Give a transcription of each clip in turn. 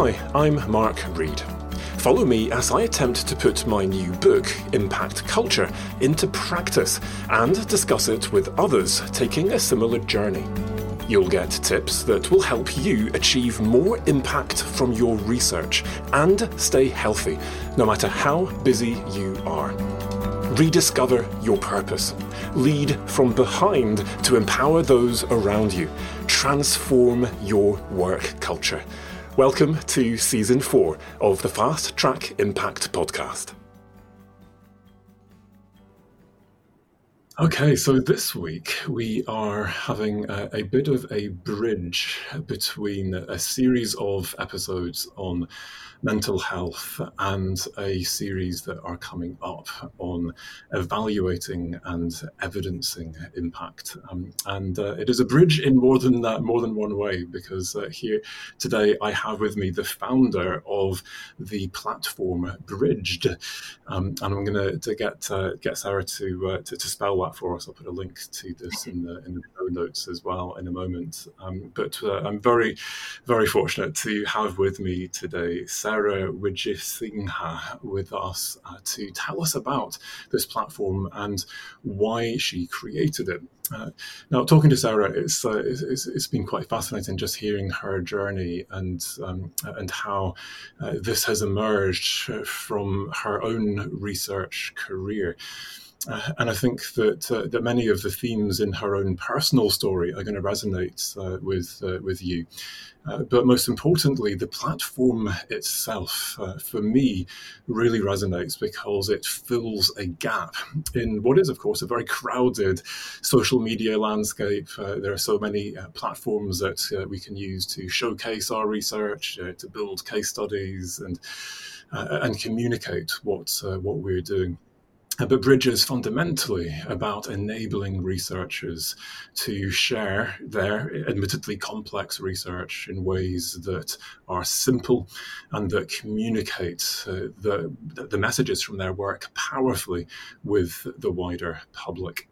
Hi, I'm Mark Reed. Follow me as I attempt to put my new book, Impact Culture, into practice and discuss it with others taking a similar journey. You'll get tips that will help you achieve more impact from your research and stay healthy, no matter how busy you are. Rediscover your purpose. Lead from behind to empower those around you. Transform your work culture. Welcome to season four of the Fast Track Impact podcast. Okay, so this week we are having a, a, bit of a bridge between a series of episodes on mental health and a series that are coming up on evaluating and evidencing impact. Um, and uh, it is a bridge in more than that, more than one way, because uh, here today I have with me the founder of the platform Bridged, um, and I'm going to get uh, get Sarah to, uh, to, to spell that for us. I'll put a link to this in the in the show notes as well in a moment. Um, but uh, I'm very very fortunate to have with me today. Sarah Sarah Wijesinghe with us uh, to tell us about this platform and why she created it. Uh, now, talking to Sarah, it's, uh, it's, it's been quite fascinating just hearing her journey and um, and how uh, this has emerged from her own research career. Uh, and I think that uh, that many of the themes in her own personal story are going to resonate uh, with uh, with you. Uh, but most importantly, the platform itself, uh, for me, really resonates because it fills a gap in what is, of course, a very crowded social media landscape. there are so many platforms that we can use to showcase our research, to build case studies, and and communicate what what we're doing. But Bridge is fundamentally about enabling researchers to share their admittedly complex research in ways that are simple and that communicate uh, the, the messages from their work powerfully with the wider public.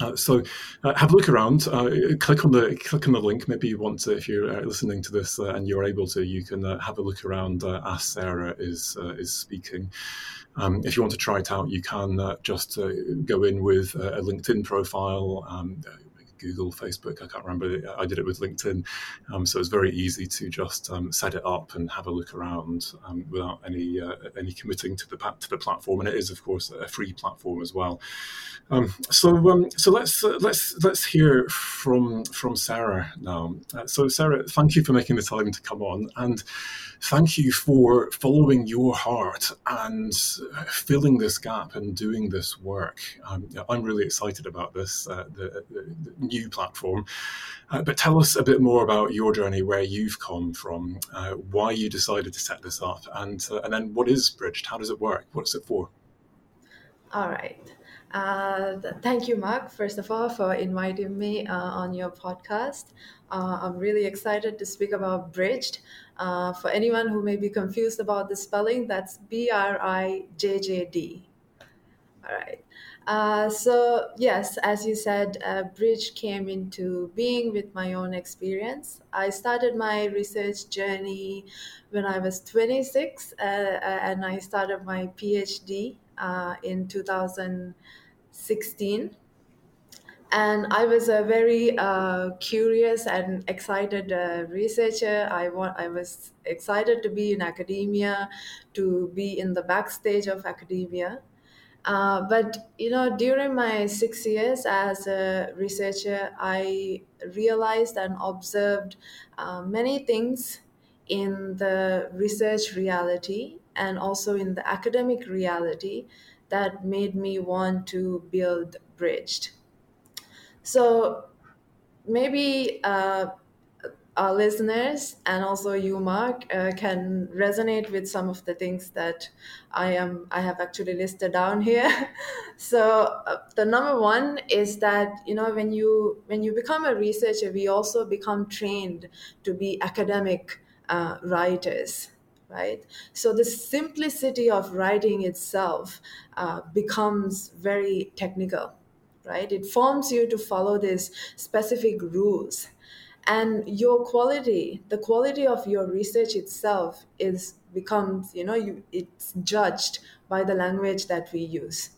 Uh, so uh, have a look around. Uh, click on the click on the link. Maybe you want to, if you're uh, listening to this uh, and you're able to, you can have a look around as Sarah is is speaking. Um, if you want to try it out, you can just go in with a LinkedIn profile. Um, Google, Facebook. I can't remember. I did it with LinkedIn, um, so it's very easy to just um, set it up and have a look around um, without any uh, any committing to the to the platform. And it is, of course, a free platform as well. Um, so um, so let's uh, let's let's hear from from Sarah now. Uh, so Sarah, thank you for making the time to come on, and thank you for following your heart and filling this gap and doing this work. Um, I'm really excited about this, uh, the, the, the, new platform. Uh, but tell us a bit more about your journey, where you've come from, uh, why you decided to set this up, and uh, and then what is Bridged? How does it work? What's it for? All right. Uh, thank you, Mark, first of all, for inviting me uh, on your podcast. Uh, I'm really excited to speak about Bridged. For anyone who may be confused about the spelling, that's B R I J J D. All right. Uh, so, yes, as you said, uh, Bridge came into being with my own experience. I started my research journey when I was 26, uh, and I started my PhD uh, in 2016 and I was a very uh, curious and excited uh, researcher. I want, I was excited to be in academia, to be in the backstage of academia. Uh, but you know, during my six years as a researcher, I realized and observed uh, many things in the research reality and also in the academic reality that made me want to build Bridged. So maybe uh, our listeners and also you, Mark, uh, can resonate with some of the things that I am I have actually listed down here. so uh, the number one is that you know when you when you become a researcher, we also become trained to be academic uh, writers right? So the simplicity of writing itself uh, becomes very technical, right? It forms you to follow these specific rules and your quality the quality of your research itself is becomes you know you it's judged by the language that we use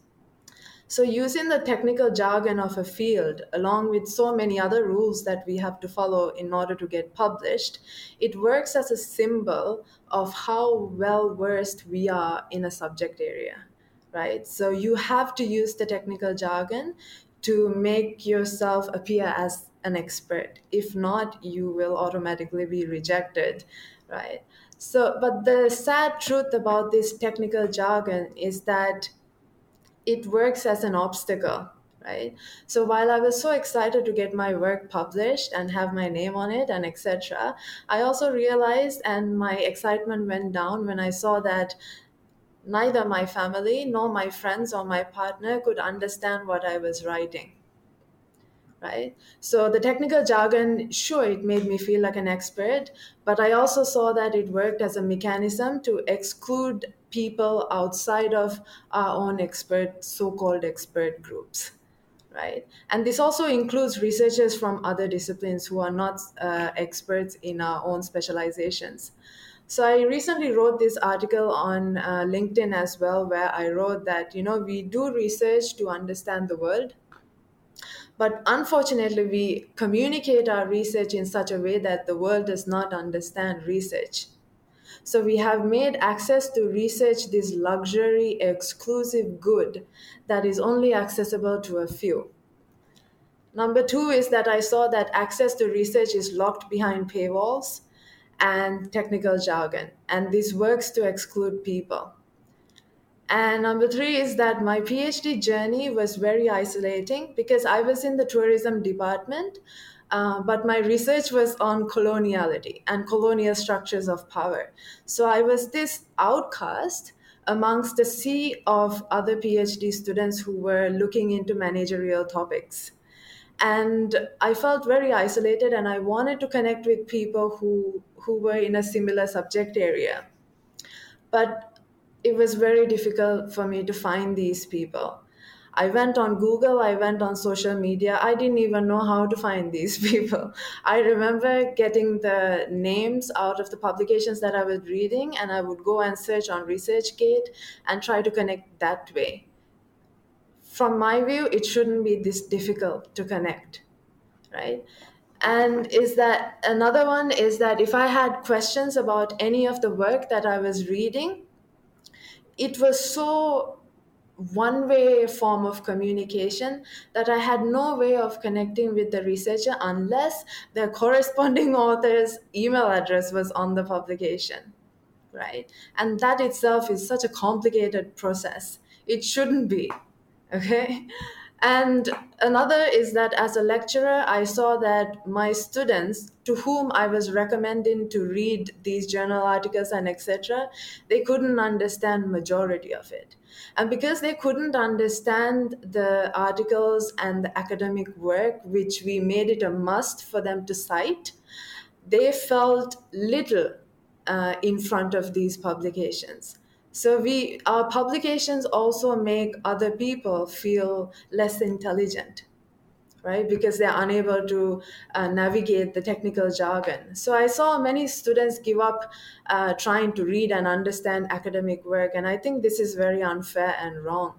so, using the technical jargon of a field, along with so many other rules that we have to follow in order to get published, it works as a symbol of how well versed we are in a subject area, right? So, you have to use the technical jargon to make yourself appear as an expert. If not, you will automatically be rejected, right? So, but the sad truth about this technical jargon is that it works as an obstacle right so while i was so excited to get my work published and have my name on it and etc i also realized and my excitement went down when i saw that neither my family nor my friends or my partner could understand what i was writing right? So the technical jargon sure it made me feel like an expert but i also saw that it worked as a mechanism to exclude people outside of our own expert so-called expert groups right? And this also includes researchers from other disciplines who are not uh, experts in our own specializations so i recently wrote this article on uh, linkedin as well where i wrote that you know we do research to understand the world but unfortunately, we communicate our research in such a way that the world does not understand research. So we have made access to research this luxury, exclusive good that is only accessible to a few. Number two is that I saw that access to research is locked behind paywalls and technical jargon, and this works to exclude people. And number three is that my PhD journey was very isolating because I was in the tourism department, uh, but my research was on coloniality and colonial structures of power. So I was this outcast amongst a sea of other PhD students who were looking into managerial topics. And I felt very isolated, and I wanted to connect with people who, who were in a similar subject area. But it was very difficult for me to find these people. I went on Google, I went on social media. I didn't even know how to find these people. I remember getting the names out of the publications that I was reading, and I would go and search on ResearchGate and try to connect that way. From my view, it shouldn't be this difficult to connect, right? And is that another one is that if I had questions about any of the work that I was reading, it was so one way form of communication that I had no way of connecting with the researcher unless the corresponding author's email address was on the publication. Right. And that itself is such a complicated process. It shouldn't be. Okay. And another is that as a lecturer, I saw that my students, to whom I was recommending to read these journal articles and etc., they couldn't understand majority of it. And because they couldn't understand the articles and the academic work, which we made it a must for them to cite, they felt little uh, in front of these publications. So we our publications also make other people feel less intelligent, right? Because they're unable to uh, navigate the technical jargon. So I saw many students give up uh, trying to read and understand academic work, and I think this is very unfair and wrong.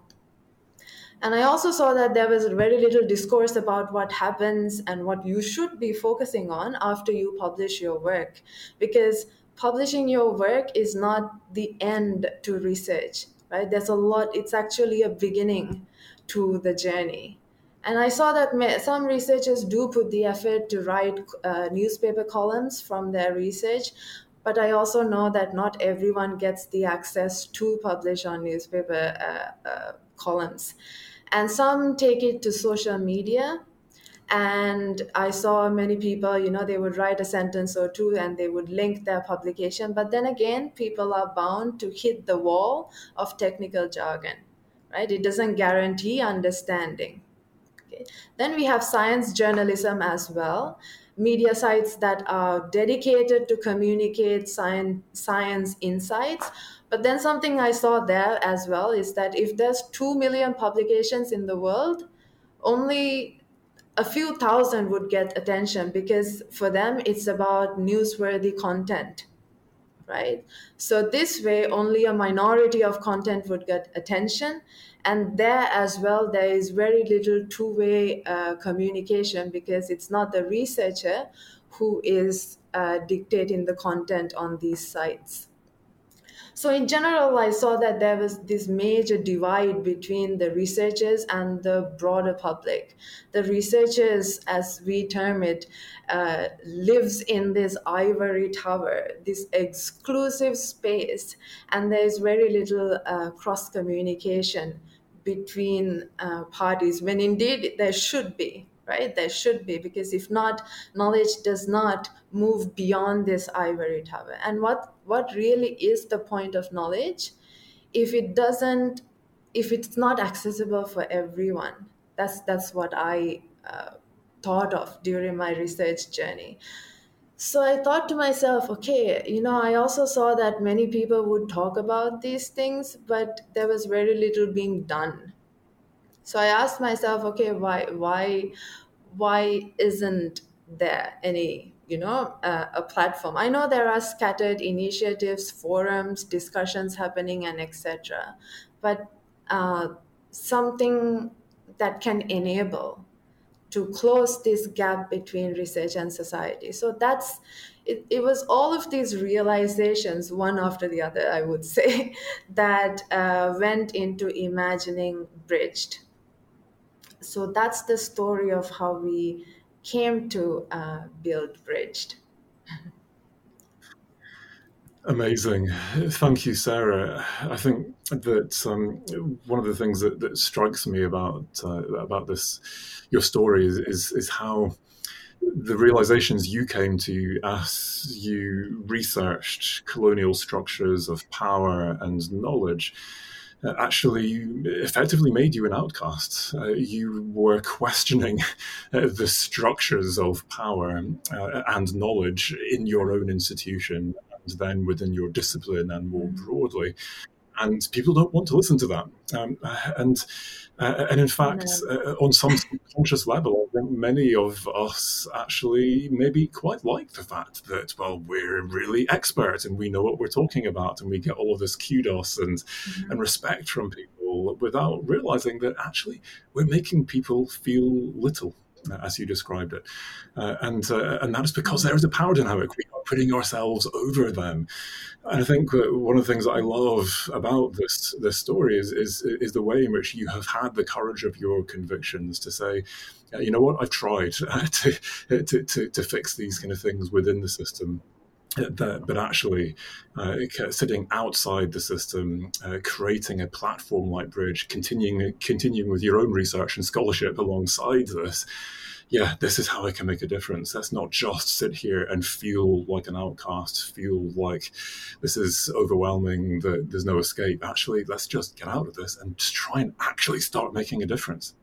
And I also saw that there was very little discourse about what happens and what you should be focusing on after you publish your work. Because publishing your work is not the end to research, right? There's a lot, it's actually a beginning to the journey. And I saw that some researchers do put the effort to write uh, newspaper columns from their research, but I also know that not everyone gets the access to publish on newspaper uh, uh, columns. And some take it to social media and i saw many people you know they would write a sentence or two and they would link their publication. But then again people are bound to hit the wall of technical jargon right? It doesn't guarantee understanding okay? Then we have science journalism as well. Media sites that are dedicated to communicate science science insights. But then something i saw there as well is that if there's 2 million publications in the world only a few thousand would get attention because for them it's about newsworthy content right? So this way only a minority of content would get attention. And there as well there is very little two-way uh, communication because it's not the researcher who is uh, dictating the content on these sites so in general, I saw that there was this major divide between the researchers and the broader public. The researchers, as we term it, uh, lives in this ivory tower, this exclusive space, and there is very little uh, cross communication between uh, parties. When indeed there should be right? There should be, because if not, knowledge does not move beyond this ivory tower. And what, what really is the point of knowledge? If it doesn't, if it's not accessible for everyone, that's, that's what I uh, thought of during my research journey. So I thought to myself, okay, you know, I also saw that many people would talk about these things, but there was very little being done. So I asked myself, okay, why, why, why isn't there any you know uh, a platform? I know there are scattered initiatives forums discussions happening and etc but uh, something that can enable to close this gap between research and society. So that's it, it was all of these realizations one after the other i would say that uh, went into imagining bridged so that's the story of how we came to uh, build Bridged. Amazing. Thank you, Sarah. I think that um, one of the things that, that strikes me about uh, about this your story is, is, is how the realizations you came to as you researched colonial structures of power and knowledge uh, actually effectively made you an outcast. Uh, you were questioning uh, the structures of power uh, and knowledge in your own institution and then within your discipline and more broadly and people don't want to listen to that. Um, and uh, and in fact, uh, on some subconscious level, I think many of us actually maybe quite like the fact that well, we're really expert and we know what we're talking about, and we get all of this kudos and mm-hmm. and respect from people without realizing that actually we're making people feel little as you described it. Uh, and uh, and that is because there is a power dynamic. We are putting ourselves over them. And I think one of the things that I love about this this story is, is is the way in which you have had the courage of your convictions to say, you know what, I've tried to, to, to, to fix these kind of things within the system. That, but actually, uh, sitting outside the system, uh, creating a platform like Bridge, continuing continuing with your own research and scholarship alongside this, yeah, this is how I can make a difference. Let's not just sit here and feel like an outcast, feel like this is overwhelming, that there's no escape. Actually, let's just get out of this and just try and actually start making a difference.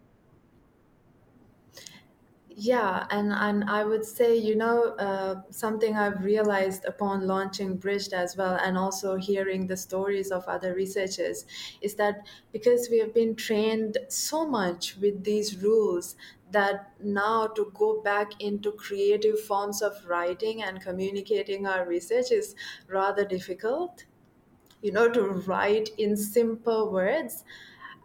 Yeah, and, and I would say, you know, uh, something I've realized upon launching Bridged as well, and also hearing the stories of other researchers, is that because we have been trained so much with these rules that now to go back into creative forms of writing and communicating our research is rather difficult. You know, to write in simple words,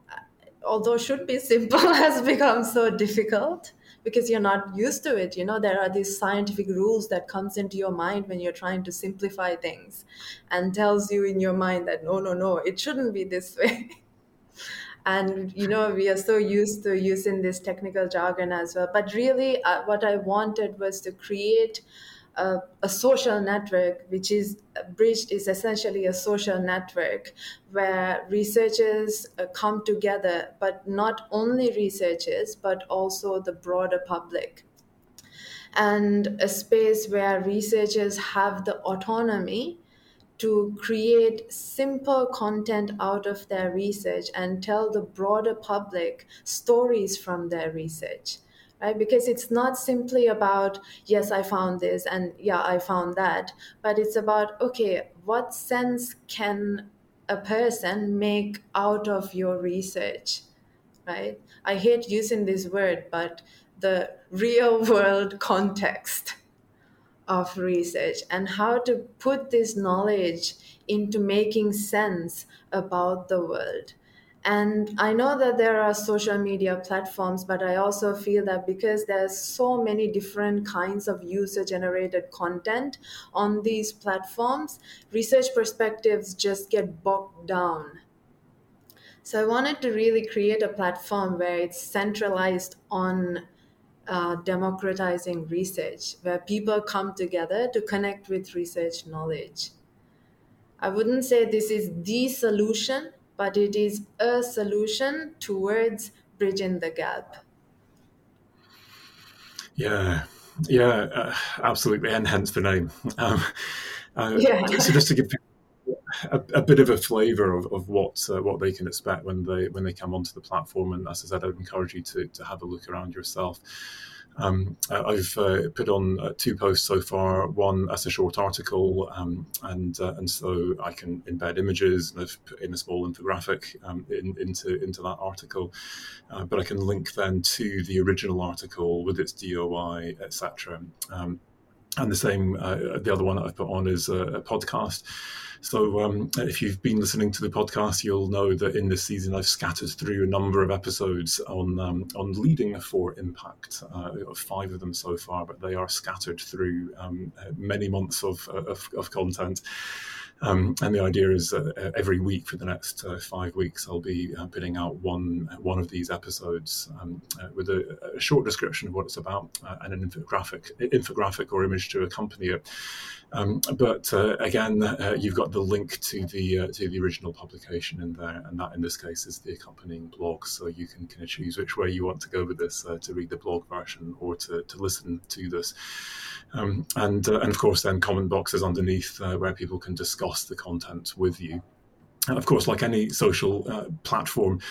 uh, although should be simple, has become so difficult because you're not used to it you know there are these scientific rules that comes into your mind when you're trying to simplify things and tells you in your mind that no no no it shouldn't be this way. And you know we are so used to using this technical jargon as well. But really uh, what i wanted was to create a, a, social network which is bridged is essentially a social network where researchers uh, come together but not only researchers but also the broader public. And a space where researchers have the autonomy to create simple content out of their research and tell the broader public stories from their research right because it's not simply about yes i found this and yeah i found that but it's about okay what sense can a person make out of your research right i hate using this word but the real world context of research and how to put this knowledge into making sense about the world. And I know that there are social media platforms, but I also feel that because there's so many different kinds of user generated content on these platforms, research perspectives just get bogged down. So I wanted to really create a platform where it's centralized on uh, democratizing research, where people come together to connect with research knowledge. I wouldn't say this is the solution, but it is a solution towards bridging the gap. Yeah, yeah, uh, absolutely, and hence the name. Um, uh, yeah. So just to give a, a, bit of a flavour of, of what uh, what they can expect when they when they come onto the platform, and as I said, I would encourage you to, to have a look around yourself. Um, I've uh, put on uh, two posts so far. One as a short article, um, and uh, and so I can embed images, and I've put in a small infographic um, in, into into that article. Uh, but I can link then to the original article with its DOI, etc. Um, and the same, uh, the other one that I've put on is a, a podcast. So, um, if you've been listening to the podcast, you'll know that in this season I've scattered through a number of episodes on um, on leading for impact. Uh, five of them so far, but they are scattered through um, many months of, of, of content. Um, and the idea is uh, every week for the next uh, five weeks, I'll be uh, putting out one one of these episodes um, uh, with a, a, short description of what it's about uh, and an infographic infographic or image to accompany it. Um, but uh, again, you've got the link to the uh, to the original publication in there, and that in this case is the accompanying blog. So you can kind of choose which way you want to go with this uh, to read the blog version or to, to listen to this. Um, and uh, and of course, then comment boxes underneath where people can discuss the content with you. And of course, like any social uh, platform,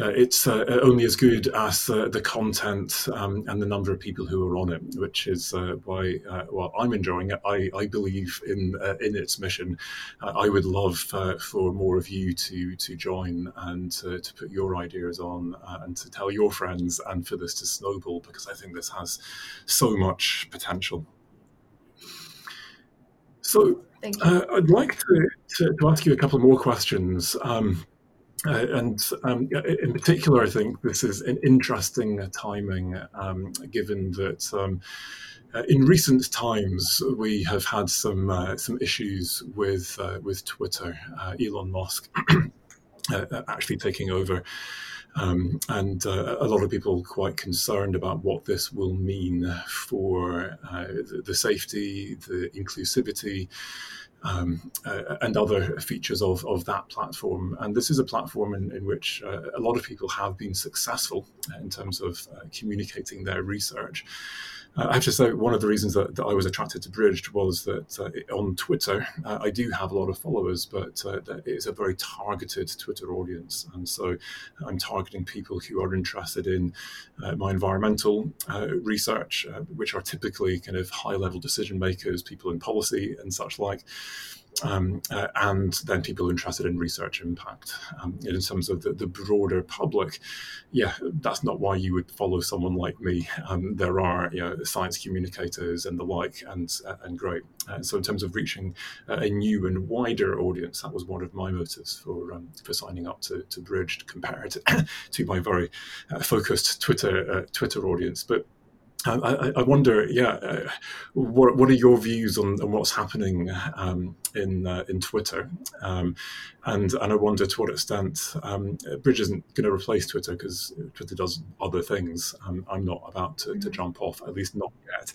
uh, it's uh, only as good as uh, the content um, and the number of people who are on it, which is uh, why, uh, well, I'm enjoying it. I, I believe in in its mission. I would love for more of you to to join and to, to put your ideas on and to tell your friends and for this to snowball because I think this has so much potential. So uh, I'd like to, to, to, ask you a couple more questions. Um, uh, and um, in particular, I think this is an interesting timing, um, given that um, uh, in recent times we have had some uh, some issues with uh, with Twitter. Uh, Elon Musk actually taking over. Um, and uh, a lot of people quite concerned about what this will mean for uh, the, the, safety, the inclusivity, um, uh, and other features of, of that platform. And this is a platform in, in which uh, a lot of people have been successful in terms of uh, communicating their research. Uh, I have to say, one of the reasons that, that I was attracted to Bridged was that uh, on Twitter, uh, I do have a lot of followers, but uh, it's a very targeted Twitter audience. And so I'm targeting people who are interested in uh, my environmental uh, research, which are typically kind of high level decision makers, people in policy and such like um, uh, and then people interested in research impact. Um, in terms of the, the, broader public, yeah, that's not why you would follow someone like me. Um, there are you know, science communicators and the like, and uh, and great. Uh, so in terms of reaching a new and wider audience, that was one of my motives for um, for signing up to, to Bridged compared to my very uh, focused Twitter uh, Twitter audience. But I, I, wonder, yeah, uh, what what are your views on, on what's happening um, in uh, in Twitter, um, and and I wonder to what extent um, Bridge isn't going to replace Twitter because Twitter does other things. Um, I'm not about to, to, mm-hmm. jump off, at least not yet.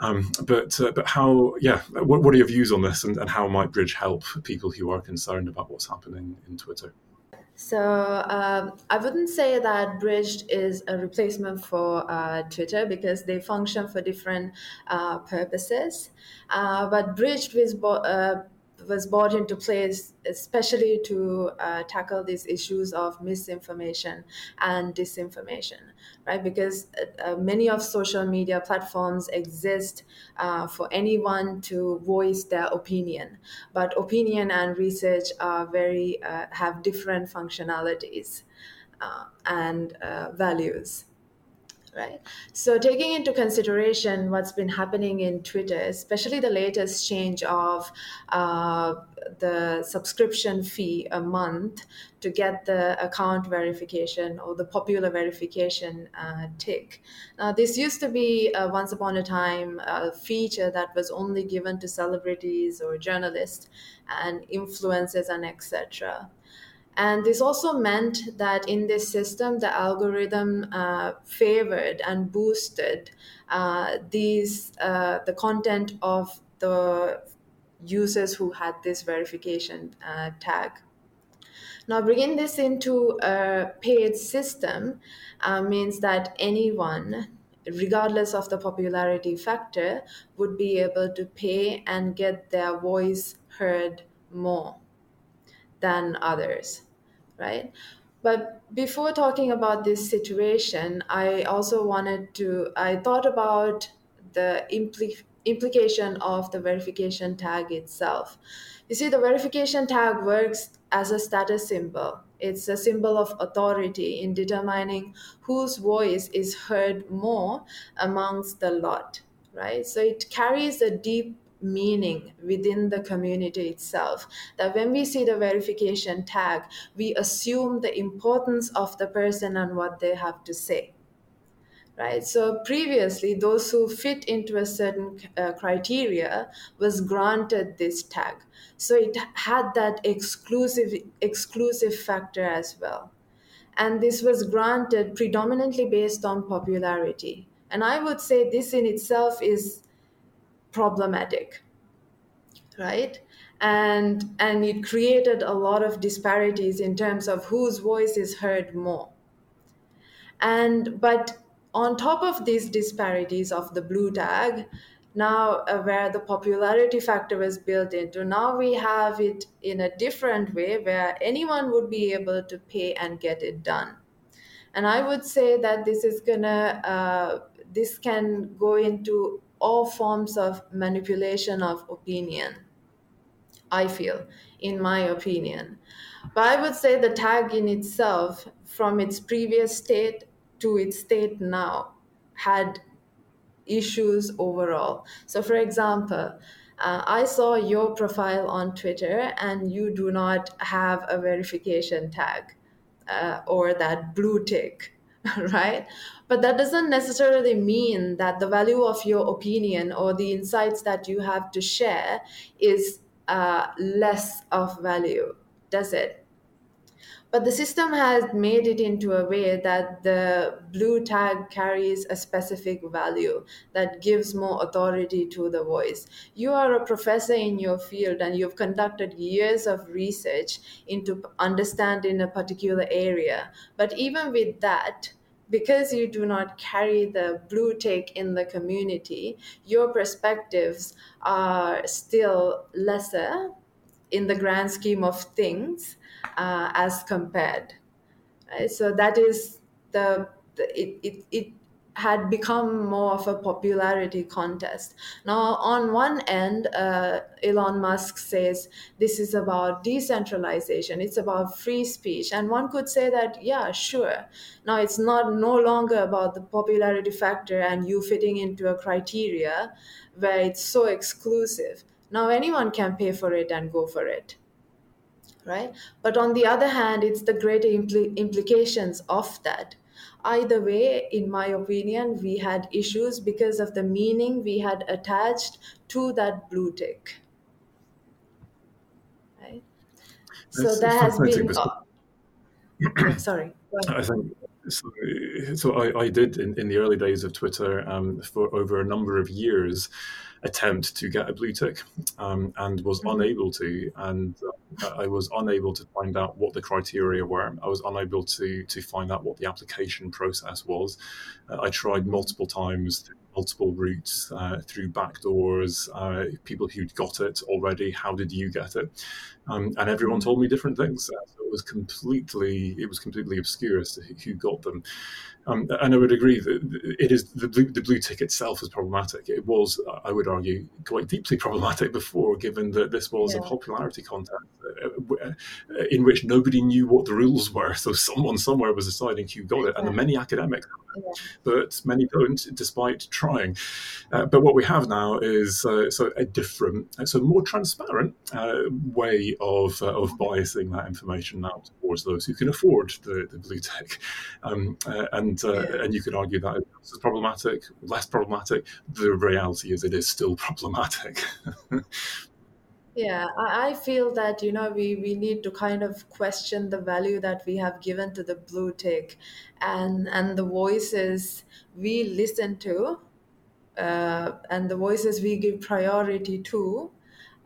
Um, but uh, but how, yeah, what, what are your views on this, and, and how might Bridge help people who are concerned about what's happening in Twitter? So um, I wouldn't say that Bridged is a replacement for uh, Twitter because they function for different uh, purposes. Uh, but Bridged was, bo- was brought into place especially to uh, tackle these issues of misinformation and disinformation, right? Because uh, uh, many of social media platforms exist uh, for anyone to voice their opinion, but opinion and research are very uh, have different functionalities uh, and values right? So, taking into consideration what's been happening in Twitter, especially the latest change of uh, the subscription fee a month to get the account verification or the popular verification uh, tick. Now, this used to be uh, once upon a time a feature that was only given to celebrities or journalists and influencers and etc. And this also meant that in this system, the algorithm uh, favored and boosted uh, these uh, the content of the users who had this verification uh, tag. Now, bringing this into a paid system uh, means that anyone, regardless of the popularity factor, would be able to pay and get their voice heard more than others, right? But before talking about this situation, I also wanted to, I thought about the impli- implication of the verification tag itself. You see, the verification tag works as a status symbol. It's a symbol of authority in determining whose voice is heard more amongst the lot, right? So it carries a deep meaning within the community itself. That when we see the verification tag, we assume the importance of the person and what they have to say. Right. So previously, those who fit into a certain uh, criteria was granted this tag. So it had that exclusive exclusive factor as well, and this was granted predominantly based on popularity. And I would say this in itself is problematic right? And and it created a lot of disparities in terms of whose voice is heard more. And but on top of these disparities of the blue tag now uh, where the popularity factor is built into now we have it in a different way where anyone would be able to pay and get it done. And i would say that this is gonna uh, this can go into all forms of manipulation of opinion I feel, in my opinion. But I would say the tag in itself, from its previous state to its state now, had issues overall. So, for example, uh, I saw your profile on Twitter and you do not have a verification tag uh, or that blue tick, right? But that doesn't necessarily mean that the value of your opinion or the insights that you have to share is uh, less of value, does it? But the system has made it into a way that the blue tag carries a specific value that gives more authority to the voice. You are a professor in your field and you've conducted years of research into understanding a particular area. But even with that, because you do not carry the blue tick in the community, your perspectives are still lesser in the grand scheme of things uh, as compared. Right? So that is the, the it, it, it had become more of a popularity contest. Now, on one end, uh, Elon Musk says this is about decentralization, it's about free speech. And one could say that, yeah, sure. Now, it's not no longer about the popularity factor and you fitting into a criteria where it's so exclusive. Now, anyone can pay for it and go for it right? But on the other hand, it's the greater impl- implications of that Either way, in my opinion, we had issues because of the meaning we had attached to that blue tick. Right? So It's there has been. Uh, sorry. I think so. so I, I did in, in the early days of Twitter um, for over a number of years attempt to get a blue tick um, and was Mhm. unable to. And uh, I was unable to find out what the criteria were. I was unable to to find out what the application process was. Uh, I tried multiple times. through Multiple routes uh, through backdoors, uh, people who'd got it already. How did you get it? Um, and everyone told me different things. Uh, so was completely, it was completely obscure as to who got them. Um, and I would agree that it is the blue, the blue tick itself is problematic. It was, I would argue, quite deeply problematic before, given that this was a popularity contest. in which nobody knew what the rules were. So someone somewhere was deciding who got it, and the many academics, but many don't, despite trying. Uh, but what we have now is uh, so a different, so more transparent uh, way of uh, of biasing that information out towards those who can afford the, the blue tick, um, uh, and yeah. and you could argue that it's problematic, less problematic. The reality is, it is still problematic. Yeah, I, I feel that, you know, we, we need to kind of question the value that we have given to the blue tick and and the voices we listen to uh, and the voices we give priority to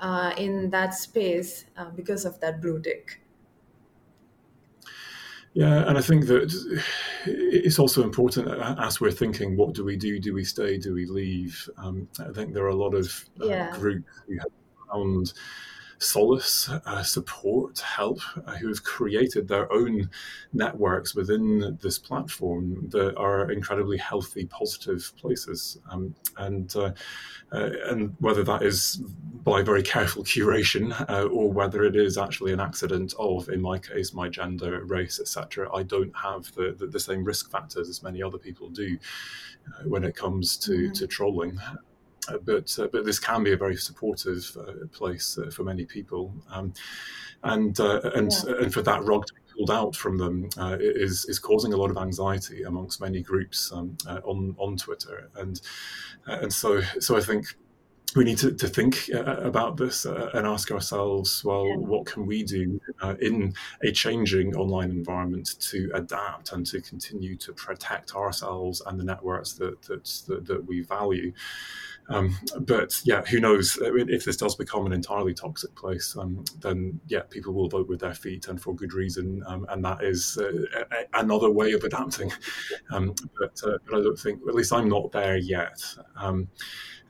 uh, in that space uh, because of that blue tick. Yeah, and I think that it's also important as we're thinking, what do we do? Do we stay? Do we leave? Um, I think there are a lot of uh, yeah. groups who have found solace, uh, support, help, uh, who have created their own networks within this platform that are incredibly healthy, positive places. Um, and uh, uh and whether that is by very careful curation uh, or whether it is actually an accident of, in my case, my gender, race, etc., I don't have the, the, the, same risk factors as many other people do uh, when it comes to, mm-hmm. to trolling. Uh, but uh, but this can be a very supportive uh, place for many people, um, and and yeah. and for that rug to be pulled out from them is is causing a lot of anxiety amongst many groups um, on on Twitter, and and so so I think we need to, to think uh, about this uh, and ask ourselves, well, yeah. what can we do uh, in a changing online environment to adapt and to continue to protect ourselves and the networks that that, that, that we value? Um, but yeah, who knows? If this does become an entirely toxic place, um, then yeah, people will vote with their feet and for good reason, um, and that is uh, a- another way of adapting. Um, but, uh, but I don't think, at least I'm not there yet.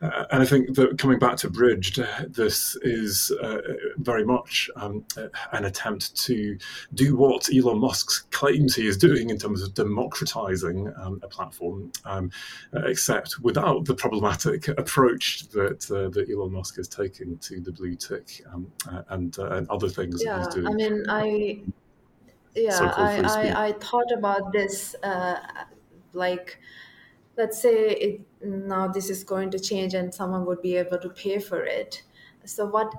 Uh, and I think that coming back to Bridged, this is uh, very much um, an attempt to do what Elon Musk claims he is doing in terms of democratizing um, a platform, um, except without the problematic approach that, uh, that Elon Musk is taking to the blue tick um, uh, and, uh, and other things yeah, he's doing. I mean, I yeah, I, I, I, thought about this uh, like let's say it, now this is going to change and someone would be able to pay for it. So what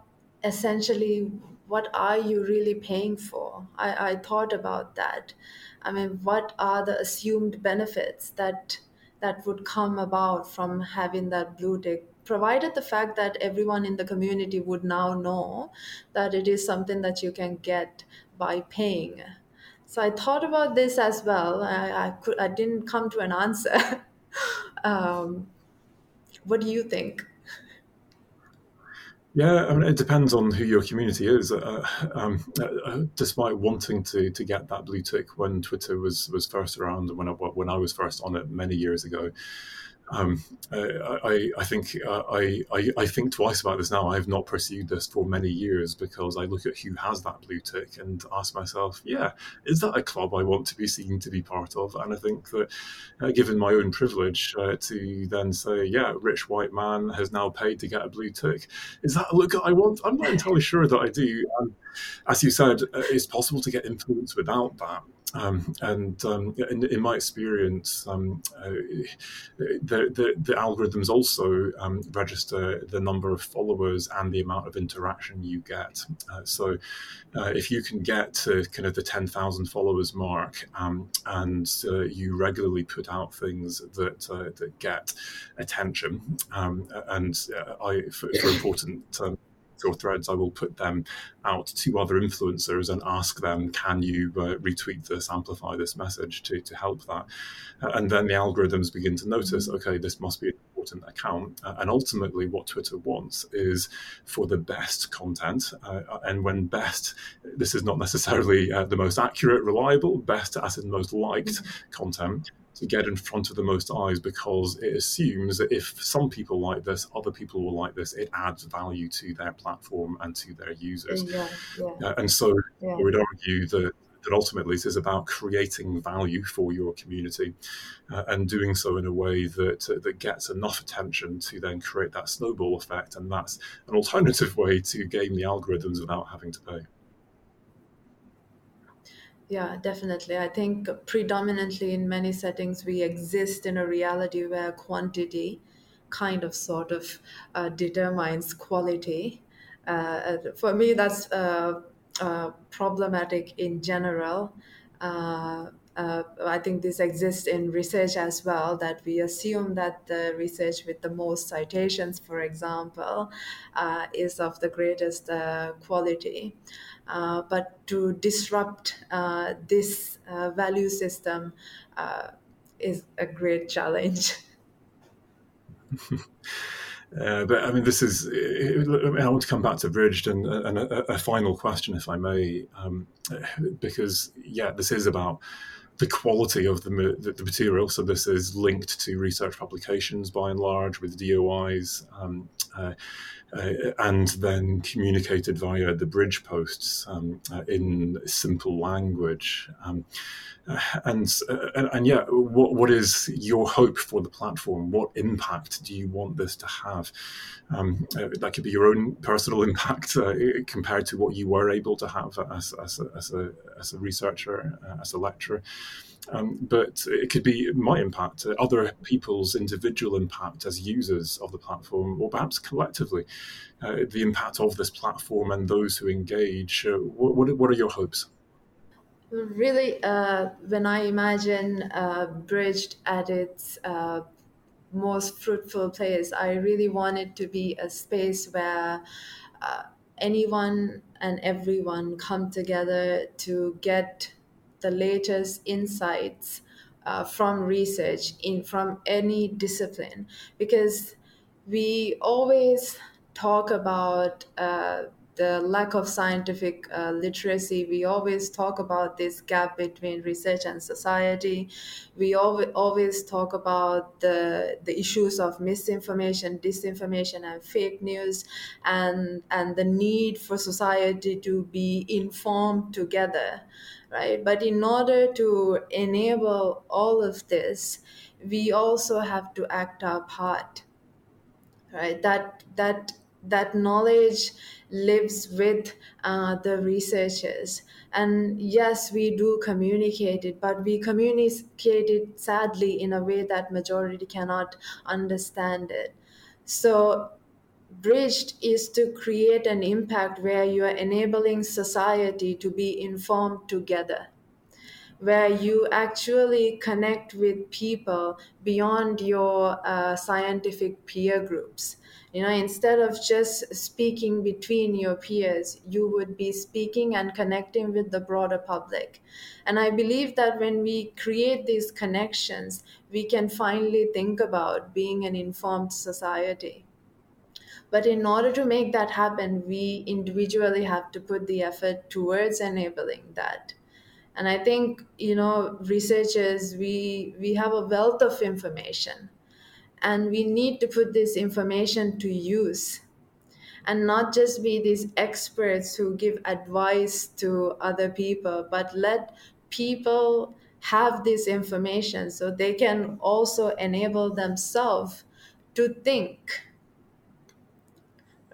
essentially what are you really paying for? I, I thought about that. I mean what are the assumed benefits that that would come about from having that blue tick? Provided the fact that everyone in the community would now know that it is something that you can get by paying. So i thought about this as well. I, I could i didn't come to an answer Um, what do you think? Yeah, I mean, it depends on who your community is. Uh, um, uh, despite wanting to to get that blue tick when Twitter was was first around and when I, when I was first on it many years ago, um, I, I, think uh, I, I, I, think twice about this now. I have not pursued this for many years because I look at who has that blue tick and ask myself, yeah, is that a club I want to be seen to be part of? And I think that, uh, given my own privilege, uh, to then say, yeah, rich white man has now paid to get a blue tick, is that a look I want? I'm not entirely sure that I do. And as you said, uh, it's possible to get influence without that. Um, and um, in, in, my experience, um, uh, the, the, the, algorithms also um, register the number of followers and the amount of interaction you get. Uh, so uh, if you can get to kind of the 10,000 followers mark um, and uh, you regularly put out things that, uh, that get attention, um, and uh, I, for, for important or threads, I will put them out to other influencers and ask them, can you uh, retweet this, amplify this message to, to help that? Uh, and then the algorithms begin to notice, mm-hmm. okay, this must be an important account. Uh, and ultimately, what Twitter wants is for the best content. Uh, and when best, this is not necessarily uh, the most accurate, reliable, best as in most liked mm-hmm. content to get in front of the most eyes because it assumes that if some people like this, other people will like this. It adds value to their platform and to their users. Yeah, yeah. Uh, and so yeah. I would argue that that ultimately it is about creating value for your community uh, and doing so in a way that uh, that gets enough attention to then create that snowball effect and that's an alternative way to game the algorithms without having to pay Yeah, definitely. I think predominantly in many settings, we exist in a reality where quantity kind of sort of uh, determines quality. Uh, for me, that's uh, uh, problematic in general. Uh, uh, I think this exists in research as well, that we assume that the research with the most citations, for example, uh, is of the greatest uh, quality. Uh, but to disrupt uh, this uh, value system is a great challenge. Uh, but I mean, this is. I want to come back to Bridged and, and a, a, final question, if I may, um, because yeah, this is about the quality of the, the, material. So this is linked to research publications by and large with DOIs, um, uh, uh, and then communicated via the bridge posts um, uh, in simple language. Um, and, uh, and yeah, what what is your hope for the platform? What impact do you want this to have? Um, uh, that could be your own personal impact uh, compared to what you were able to have as as a, as a, as a researcher, uh, as a lecturer. Um, but it could be my impact, uh, other people's individual impact as users of the platform, or perhaps collectively, uh, the impact of this platform and those who engage. what, what are your hopes? Really, uh, when I imagine uh, Bridged at its uh, most fruitful place, I really want it to be a space where uh, anyone and everyone come together to get the latest insights uh, from research in from any discipline, because we always talk about uh, the lack of scientific uh, literacy. We always talk about this gap between research and society. We al- always talk about the, the issues of misinformation, disinformation, and fake news, and, and the need for society to be informed together, right? But in order to enable all of this, we also have to act our part right that that that knowledge lives with uh, the researchers. And yes, we do communicate it, but we communicate it sadly in a way that majority cannot understand it. So bridged is to create an impact where you are enabling society to be informed together where you actually connect with people beyond your uh, scientific peer groups you know instead of just speaking between your peers you would be speaking and connecting with the broader public. And i believe that when we create these connections we can finally think about being an informed society. But in order to make that happen we individually have to put the effort towards enabling that. And i think you know researchers we we have a wealth of information and we need to put this information to use. And not just be these experts who give advice to other people but let people have this information so they can also enable themselves to think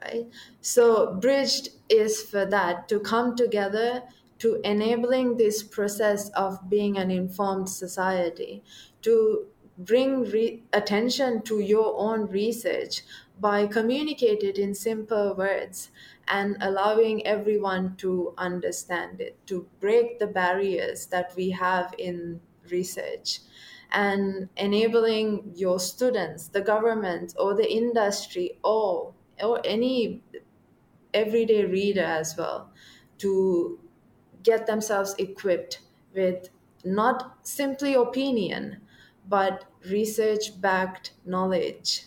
right? So bridged is for that to come together to enabling this process of being an informed society to bring re- attention to your own research by communicating it in simple words and allowing everyone to understand it to break the barriers that we have in research and enabling your students the government or the industry or or any everyday reader as well to get themselves equipped with not simply opinion but research backed knowledge.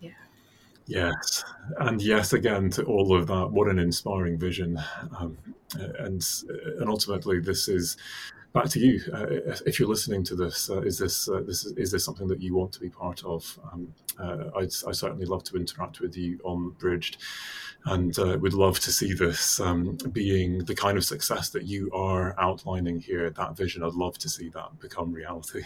Yeah. Yes. And yes, again, to all of that, what an inspiring vision. Um, and, and ultimately, this is back to you. Uh, if you're listening to this, uh, is this uh, this is, is, this something that you want to be part of? Um, uh, I'd, certainly love to interact with you on Bridged. and uh, would love to see this um, being the kind of success that you are outlining here. That vision, I'd love to see that become reality.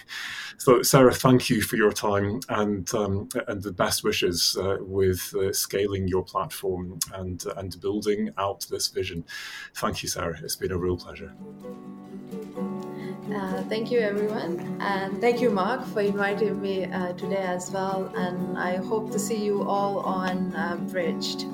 So, Sarah, thank you for your time and um, and the best wishes uh, with scaling your platform and and building out this vision. Thank you, Sarah. It's been a real pleasure. Uh, thank you, everyone. And thank you, Mark, for inviting me uh, today as well. And I hope to see you all on uh, Bridged.